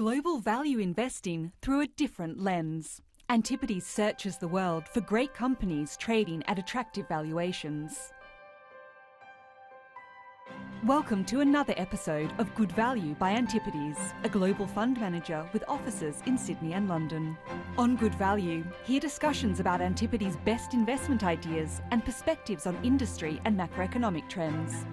Global value investing through a different lens. Antipodes searches the world for great companies trading at attractive valuations. Welcome to another episode of Good Value by Antipodes, a global fund manager with offices in Sydney and London. On Good Value, hear discussions about Antipodes' best investment ideas and perspectives on industry and macroeconomic trends.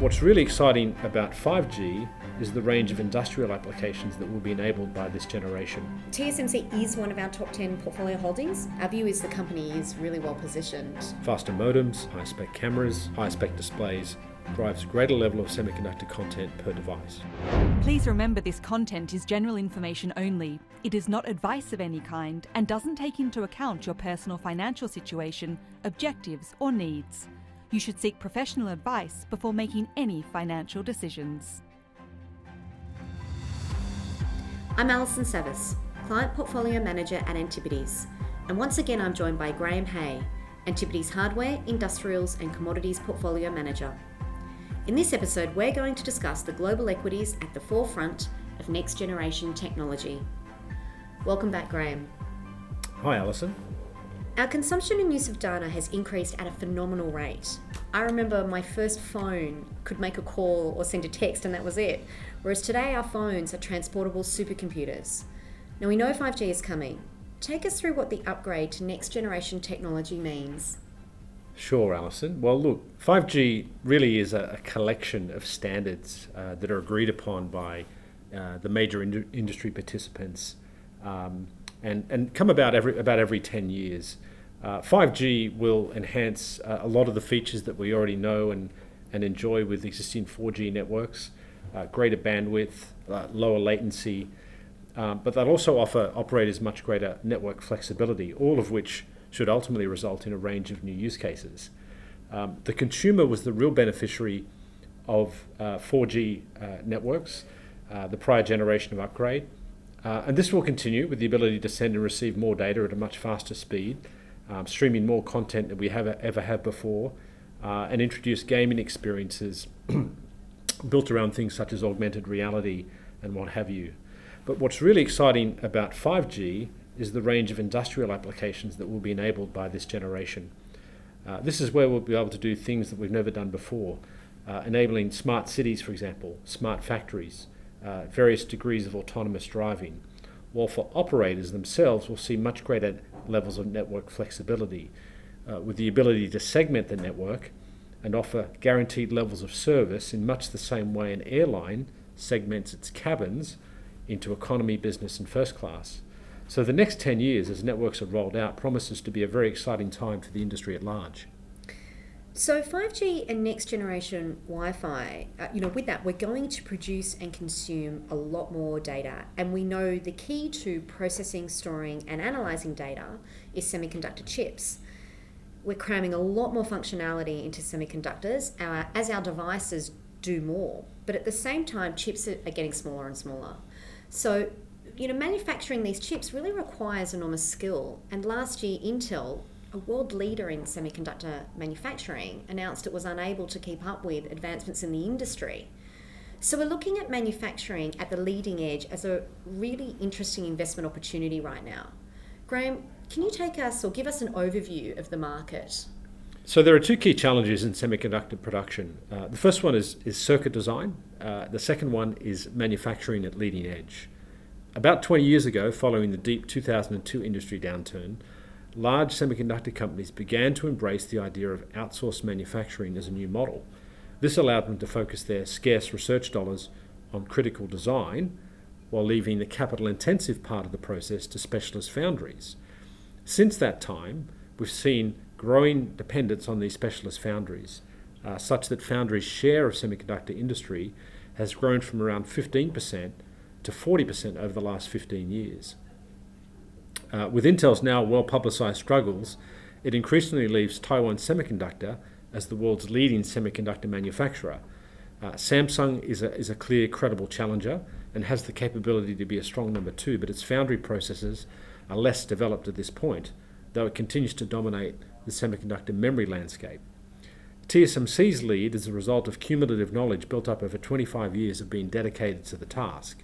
What's really exciting about 5G is the range of industrial applications that will be enabled by this generation. TSMC is one of our top 10 portfolio holdings. Our view is the company is really well positioned. Faster modems, high spec cameras, high spec displays drives greater level of semiconductor content per device. Please remember this content is general information only. It is not advice of any kind and doesn't take into account your personal financial situation, objectives, or needs. You should seek professional advice before making any financial decisions. I'm Alison Savas, Client Portfolio Manager at Antipodes, and once again I'm joined by Graham Hay, Antipodes Hardware, Industrials and Commodities Portfolio Manager. In this episode, we're going to discuss the global equities at the forefront of next generation technology. Welcome back, Graham. Hi, Alison. Our consumption and use of data has increased at a phenomenal rate. I remember my first phone could make a call or send a text, and that was it. Whereas today, our phones are transportable supercomputers. Now, we know 5G is coming. Take us through what the upgrade to next generation technology means. Sure, Alison. Well, look, 5G really is a, a collection of standards uh, that are agreed upon by uh, the major ind- industry participants um, and, and come about every, about every 10 years. Uh, 5G will enhance uh, a lot of the features that we already know and, and enjoy with existing 4G networks uh, greater bandwidth, uh, lower latency, um, but they'll also offer operators much greater network flexibility, all of which should ultimately result in a range of new use cases. Um, the consumer was the real beneficiary of 4G networks, the prior generation of upgrade. Uh, and this will continue with the ability to send and receive more data at a much faster speed, um, streaming more content than we have ever have before, uh, and introduce gaming experiences built around things such as augmented reality and what have you. But what's really exciting about 5G is the range of industrial applications that will be enabled by this generation. Uh, this is where we'll be able to do things that we've never done before, uh, enabling smart cities, for example, smart factories, uh, various degrees of autonomous driving, while for operators themselves we'll see much greater levels of network flexibility uh, with the ability to segment the network and offer guaranteed levels of service in much the same way an airline segments its cabins into economy, business, and first class. So, the next 10 years, as networks are rolled out, promises to be a very exciting time for the industry at large. So 5G and next generation Wi-Fi, uh, you know, with that, we're going to produce and consume a lot more data, and we know the key to processing, storing, and analyzing data is semiconductor chips. We're cramming a lot more functionality into semiconductors uh, as our devices do more, but at the same time, chips are, are getting smaller and smaller. So, you know, manufacturing these chips really requires enormous skill. And last year, Intel a world leader in semiconductor manufacturing, announced it was unable to keep up with advancements in the industry. So we're looking at manufacturing at the leading edge as a really interesting investment opportunity right now. Graham, can you take us or give us an overview of the market? So there are two key challenges in semiconductor production. Uh, the first one is, is circuit design. Uh, the second one is manufacturing at leading edge. About 20 years ago, following the deep 2002 industry downturn, large semiconductor companies began to embrace the idea of outsourced manufacturing as a new model. This allowed them to focus their scarce research dollars on critical design while leaving the capital intensive part of the process to specialist foundries. Since that time, we've seen growing dependence on these specialist foundries, uh, such that foundries' share of semiconductor industry has grown from around 15% to 40% over the last 15 years. Uh, with Intel's now well publicized struggles, it increasingly leaves Taiwan Semiconductor as the world's leading semiconductor manufacturer. Uh, Samsung is a, is a clear, credible challenger and has the capability to be a strong number two, but its foundry processes are less developed at this point, though it continues to dominate the semiconductor memory landscape. TSMC's lead is a result of cumulative knowledge built up over 25 years of being dedicated to the task.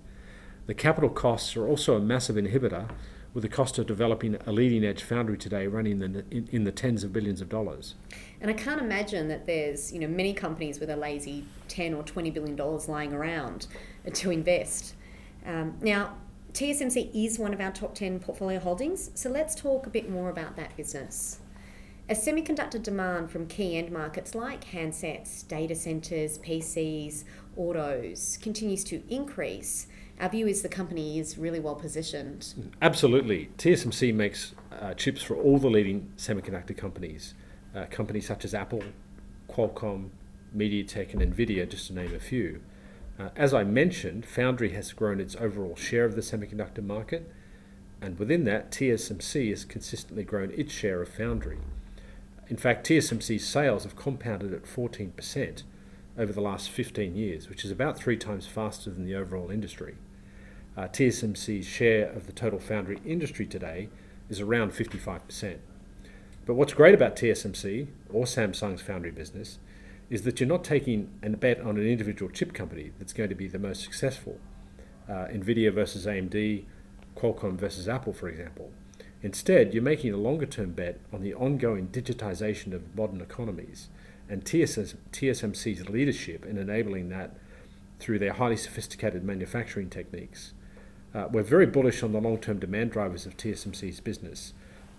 The capital costs are also a massive inhibitor, with the cost of developing a leading edge foundry today running in the, in, in the tens of billions of dollars. And I can't imagine that there's you know many companies with a lazy 10 or 20 billion dollars lying around to invest. Um, now, TSMC is one of our top 10 portfolio holdings, so let's talk a bit more about that business. As semiconductor demand from key end markets like handsets, data centers, PCs, autos continues to increase, our view is the company is really well positioned. Absolutely. TSMC makes uh, chips for all the leading semiconductor companies, uh, companies such as Apple, Qualcomm, MediaTek, and Nvidia, just to name a few. Uh, as I mentioned, Foundry has grown its overall share of the semiconductor market, and within that, TSMC has consistently grown its share of Foundry. In fact, TSMC's sales have compounded at 14% over the last 15 years, which is about three times faster than the overall industry uh, TSMC's share of the total foundry industry today is around 55%. But what's great about TSMC or Samsung's foundry business is that you're not taking a bet on an individual chip company that's going to be the most successful. Uh, Nvidia versus AMD, Qualcomm versus Apple, for example. Instead, you're making a longer term bet on the ongoing digitization of modern economies and TSS, TSMC's leadership in enabling that through their highly sophisticated manufacturing techniques. Uh, we're very bullish on the long term demand drivers of TSMC's business.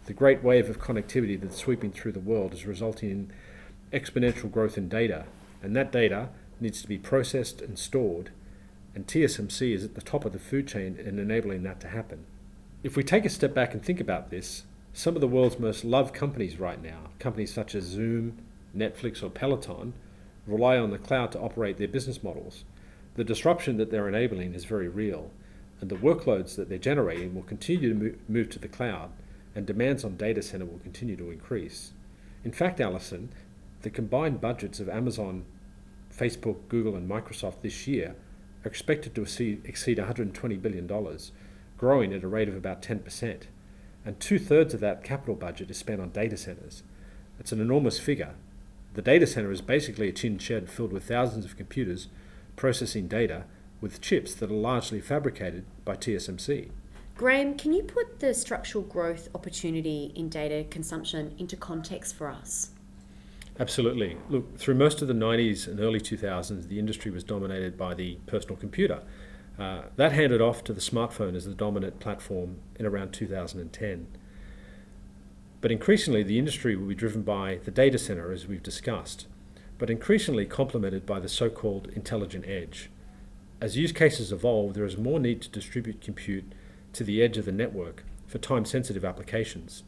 The great wave of connectivity that's sweeping through the world is resulting in exponential growth in data, and that data needs to be processed and stored, and TSMC is at the top of the food chain in enabling that to happen. If we take a step back and think about this, some of the world's most loved companies right now, companies such as Zoom, Netflix, or Peloton, rely on the cloud to operate their business models. The disruption that they're enabling is very real and the workloads that they're generating will continue to move to the cloud, and demands on data center will continue to increase. In fact, Alison, the combined budgets of Amazon, Facebook, Google, and Microsoft this year are expected to exceed, $120 billion, growing at a rate of about 10%. And two thirds of that capital budget is spent on data centers. It's an enormous figure. The data center is basically a tin shed filled with thousands of computers processing data with chips that are largely fabricated by TSMC. Graham, can you put the structural growth opportunity in data consumption into context for us? Absolutely. Look, through most of the 90s and early 2000s, the industry was dominated by the personal computer. Uh, that handed off to the smartphone as the dominant platform in around 2010. But increasingly, the industry will be driven by the data center, as we've discussed, but increasingly complemented by the so called intelligent edge. As use cases evolve, there is more need to distribute compute to the edge of the network for time sensitive applications.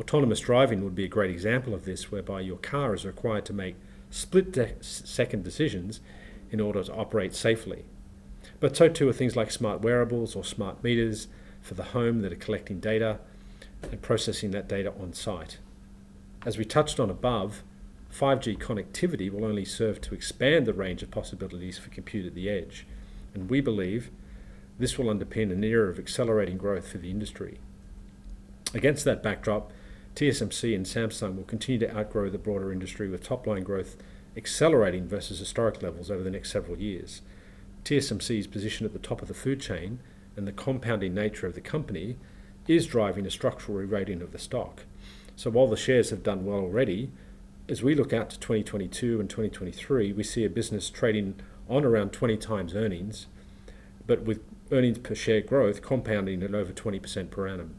Autonomous driving would be a great example of this, whereby your car is required to make split de- second decisions in order to operate safely. But so too are things like smart wearables or smart meters for the home that are collecting data and processing that data on site. As we touched on above, 5G connectivity will only serve to expand the range of possibilities for compute at the edge and we believe this will underpin an era of accelerating growth for the industry. Against that backdrop, TSMC and Samsung will continue to outgrow the broader industry with top line growth accelerating versus historic levels over the next several years. TSMC's position at the top of the food chain and the compounding nature of the company is driving a structural re-rating of the stock. So while the shares have done well already, as we look out to 2022 and 2023, we see a business trading on around 20 times earnings, but with earnings per share growth compounding at over 20% per annum.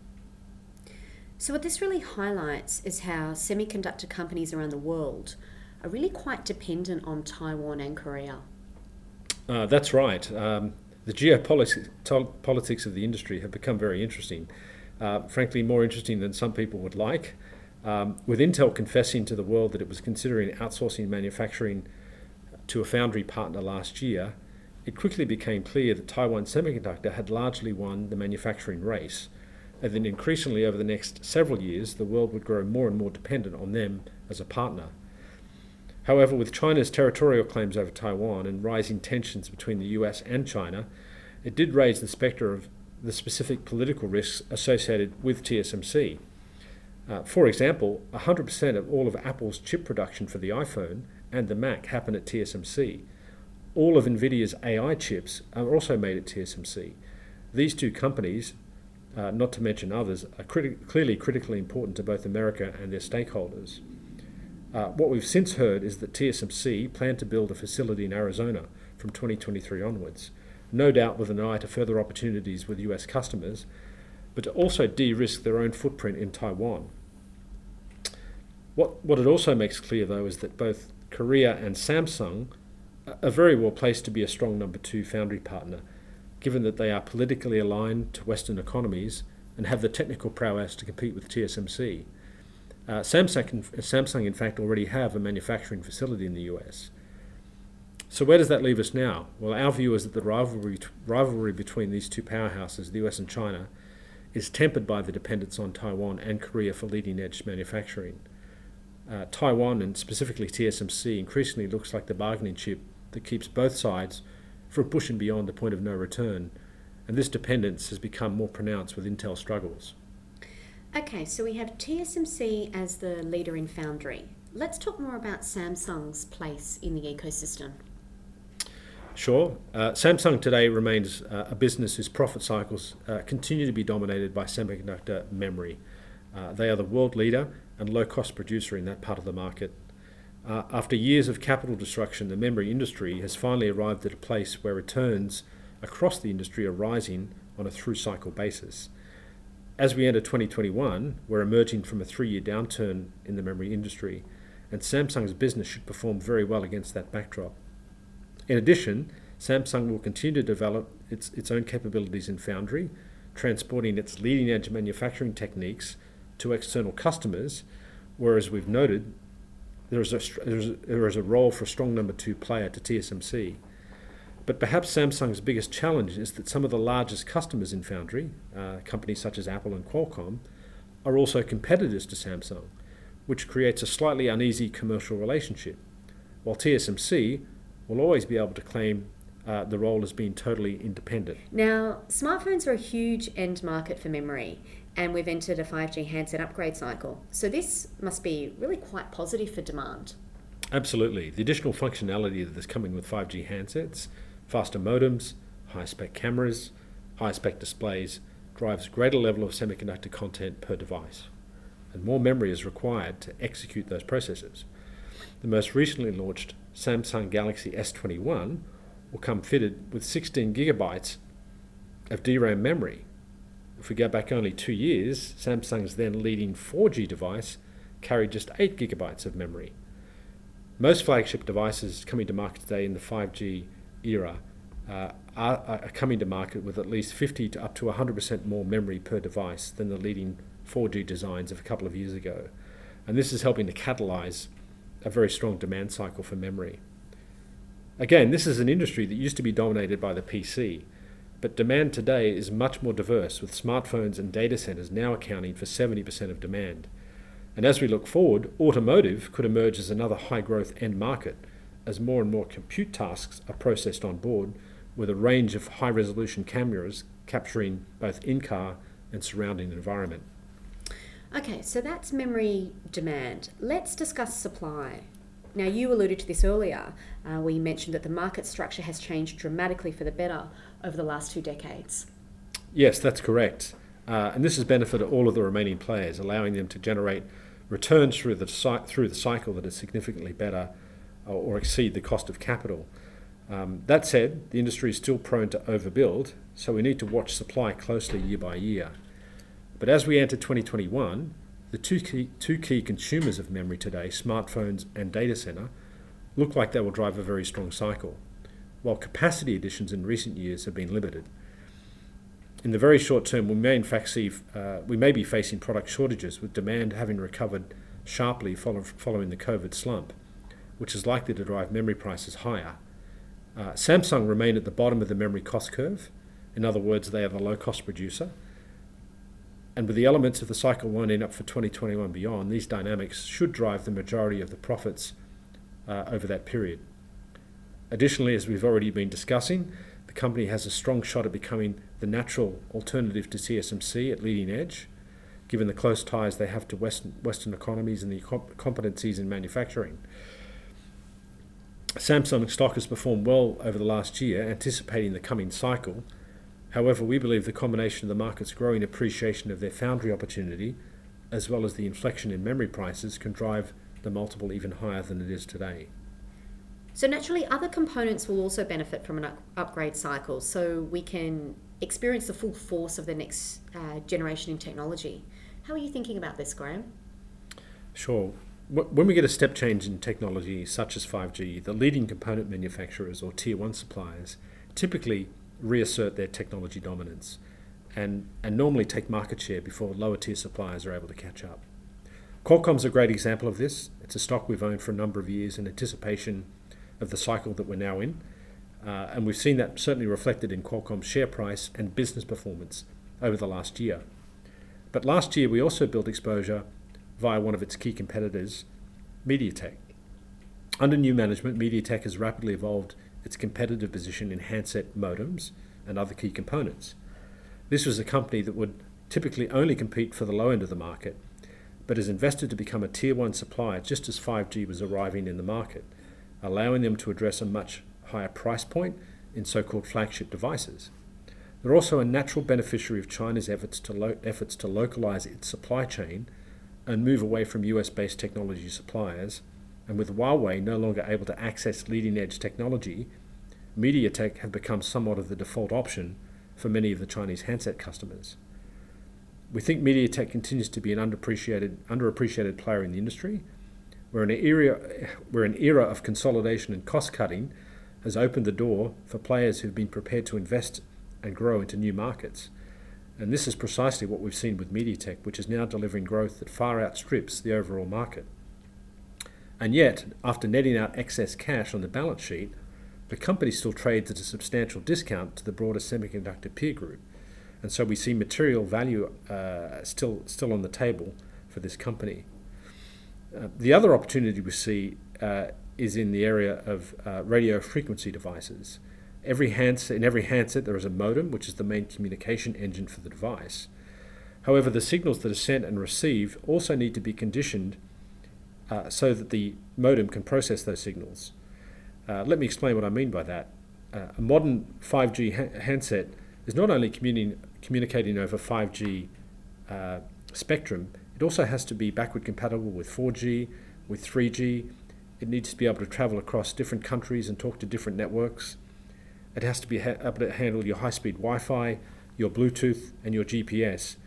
So, what this really highlights is how semiconductor companies around the world are really quite dependent on Taiwan and Korea. Uh, that's right. Um, the geopolitics of the industry have become very interesting. Uh, frankly, more interesting than some people would like. Um, with Intel confessing to the world that it was considering outsourcing manufacturing to a foundry partner last year, it quickly became clear that Taiwan Semiconductor had largely won the manufacturing race, and that increasingly over the next several years the world would grow more and more dependent on them as a partner. However, with China's territorial claims over Taiwan and rising tensions between the US and China, it did raise the spectre of the specific political risks associated with TSMC. Uh, for example, 100% of all of Apple's chip production for the iPhone and the Mac happen at TSMC. All of NVIDIA's AI chips are also made at TSMC. these two companies, uh, not to mention others, are criti- clearly critically important to both America and their stakeholders. Uh, what we've since heard is that TSMC plan to build a facility in Arizona from 2023 onwards, no doubt with an eye to further opportunities with US customers, but to also de risk their own footprint in Taiwan. What, what it also makes clear, though, is that both Korea and Samsung are very well placed to be a strong number two foundry partner, given that they are politically aligned to Western economies and have the technical prowess to compete with TSMC. Uh, Samsung, Samsung, in fact, already have a manufacturing facility in the US. So where does that leave us now? Well, our view is that the rivalry, rivalry between these two powerhouses, the US and China, is tempered by the dependence on Taiwan and Korea for leading edge manufacturing. Uh, Taiwan and specifically TSMC increasingly looks like the bargaining chip that keeps both sides from pushing beyond the point of no return, and this dependence has become more pronounced with Intel struggles. Okay, so we have TSMC as the leader in foundry. Let's talk more about Samsung's place in the ecosystem. Sure. Uh, Samsung today remains uh, a business whose profit cycles uh, continue to be dominated by semiconductor memory. Uh, they are the world leader and low cost producer in that part of the market. Uh, after years of capital destruction, the memory industry has finally arrived at a place where returns across the industry are rising on a through cycle basis as we enter 2021, we're emerging from a three year downturn in the memory industry, and Samsung's business should perform very well against that backdrop. In addition, Samsung will continue to develop its, its own capabilities in foundry, transporting its leading edge manufacturing techniques to external customers, whereas we've noted there is a, there is a role for a strong number two player to TSMC. But perhaps Samsung's biggest challenge is that some of the largest customers in Foundry, uh, companies such as Apple and Qualcomm, are also competitors to Samsung, which creates a slightly uneasy commercial relationship. While TSMC will always be able to claim uh, the role as being totally independent. Now, smartphones are a huge end market for memory, and we've entered a 5G handset upgrade cycle. So, this must be really quite positive for demand. Absolutely. The additional functionality that is coming with 5G handsets faster modems, high spec cameras, high spec displays drives greater level of semiconductor content per device, and more memory is required to execute those processes. The most recently launched Samsung Galaxy S21 will come fitted with 16 gigabytes of DRAM memory. If we go back only two years, Samsung's then leading 4G device carried just 8 gigabytes of memory. Most flagship devices coming to market today in the 5G era uh, are, are, coming to market with at least 50 to up to 100% more memory per device than the leading 4G designs of a couple of years ago. And this is helping to catalyze a very strong demand cycle for memory. Again, this is an industry that used to be dominated by the PC, but demand today is much more diverse, with smartphones and data centers now accounting for 70% of demand. And as we look forward, automotive could emerge as another high growth end market as more and more compute tasks are processed on board with a range of high resolution cameras capturing both in car and surrounding environment. Okay, so that's memory demand. Let's discuss supply. Now, you alluded to this earlier. Uh, we mentioned that the market structure has changed dramatically for the better over the last two decades. Yes, that's correct. Uh, and this has benefited all of the remaining players, allowing them to generate returns through the, through the cycle that is significantly better or exceed the cost of capital. Um, that said, the industry is still prone to overbuild, so we need to watch supply closely year by year. But as we enter 2021, the two key, two key consumers of memory today, smartphones and data center, look like they will drive a very strong cycle, while capacity additions in recent years have been limited. In the very short term, we may in fact see uh, we may be facing product shortages, with demand having recovered sharply follow, following the COVID slump which is likely to drive memory prices higher. Uh, Samsung remain at the bottom of the memory cost curve. In other words, they are the low cost producer. And with the elements of the cycle winding up for 2021 beyond, these dynamics should drive the majority of the profits uh, over that period. Additionally, as we've already been discussing, the company has a strong shot at becoming the natural alternative to TSMC at leading edge, given the close ties they have to Western, Western economies and the competencies in manufacturing. Samsung stock has performed well over the last year, anticipating the coming cycle, However, we believe the combination of the market's growing appreciation of their foundry opportunity, as well as the inflection in memory prices, can drive the multiple even higher than it is today. So, naturally, other components will also benefit from an up- upgrade cycle, so we can experience the full force of the next uh, generation in technology. How are you thinking about this, Graham? Sure. When we get a step change in technology such as 5G, the leading component manufacturers or tier one suppliers typically reassert their technology dominance and, and normally take market share before lower tier suppliers are able to catch up. Qualcomm's a great example of this. It's a stock we've owned for a number of years in anticipation of the cycle that we're now in. Uh, and we've seen that certainly reflected in Qualcomm's share price and business performance over the last year. But last year, we also built exposure via one of its key competitors, MediaTek. Under new management, MediaTek has rapidly evolved its competitive position in handset modems and other key components. This was a company that would typically only compete for the low end of the market, but has invested to become a tier one supplier just as 5G was arriving in the market, allowing them to address a much higher price point in so called flagship devices. They're also a natural beneficiary of China's efforts to, lo- efforts to localize its supply chain and move away from US based technology suppliers. And with Huawei no longer able to access leading edge technology, MediaTek have become somewhat of the default option for many of the Chinese handset customers. We think MediaTek continues to be an underappreciated, underappreciated player in the industry. We're in an era, we're an era of consolidation and cost cutting has opened the door for players who've been prepared to invest and grow into new markets. And this is precisely what we've seen with MediaTek, which is now delivering growth that far outstrips the overall market. And yet, after netting out excess cash on the balance sheet, the company still trades at a substantial discount to the broader semiconductor peer group. And so we see material value uh, still, still on the table for this company. Uh, the other opportunity we see uh, is in the area of uh, radio frequency devices. Every handset, in every handset, there is a modem, which is the main communication engine for the device. However, the signals that are sent and received also need to be conditioned uh, so that the modem can process those signals. Uh, let me explain what I mean by that. Uh, a modern 5G ha- handset is not only communi- communicating over 5G uh, spectrum, it also has to be backward compatible with 4G, with 3G. It needs to be able to travel across different countries and talk to different networks. It has to be ha- able to handle your high speed Wi Fi, your Bluetooth, and your GPS,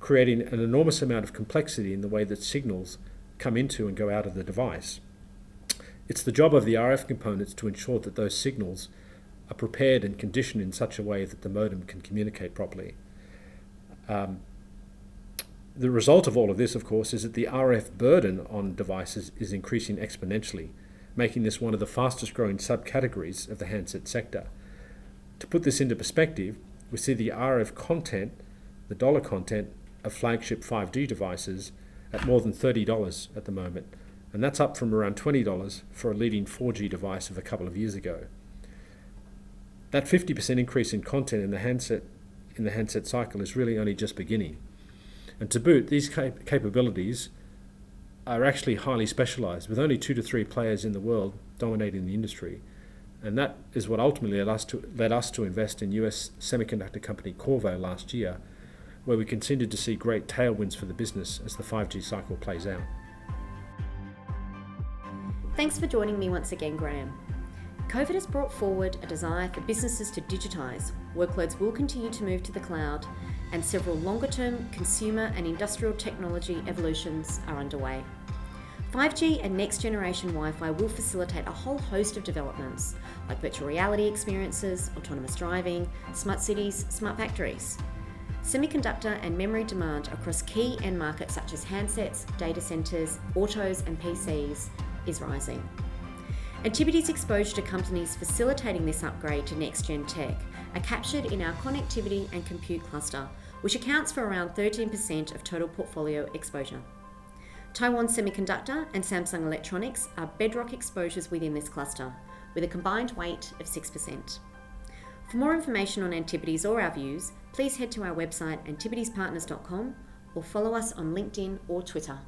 creating an enormous amount of complexity in the way that signals come into and go out of the device. It's the job of the RF components to ensure that those signals are prepared and conditioned in such a way that the modem can communicate properly. Um, the result of all of this, of course, is that the RF burden on devices is increasing exponentially, making this one of the fastest growing subcategories of the handset sector. To put this into perspective, we see the RF content, the dollar content of flagship 5G devices at more than $30 at the moment, and that's up from around $20 for a leading 4G device of a couple of years ago. That 50% increase in content in the handset in the handset cycle is really only just beginning. And to boot, these cap- capabilities are actually highly specialized, with only two to three players in the world dominating the industry. And that is what ultimately led us to, led us to invest in US semiconductor company Qorvo last year, where we continued to see great tailwinds for the business as the 5G cycle plays out. Thanks for joining me once again, Graham. COVID has brought forward a desire for businesses to digitise. Workloads will continue to move to the cloud, and several longer term consumer and industrial technology evolutions are underway. 5G and next generation Wi Fi will facilitate a whole host of developments like virtual reality experiences, autonomous driving, smart cities, smart factories. Semiconductor and memory demand across key end markets such as handsets, data centres, autos, and PCs is rising. Antipodes' exposure to companies facilitating this upgrade to next gen tech are captured in our connectivity and compute cluster, which accounts for around 13% of total portfolio exposure. Taiwan Semiconductor and Samsung Electronics are bedrock exposures within this cluster, with a combined weight of 6%. For more information on Antipodes or our views, please head to our website antipodespartners.com or follow us on LinkedIn or Twitter.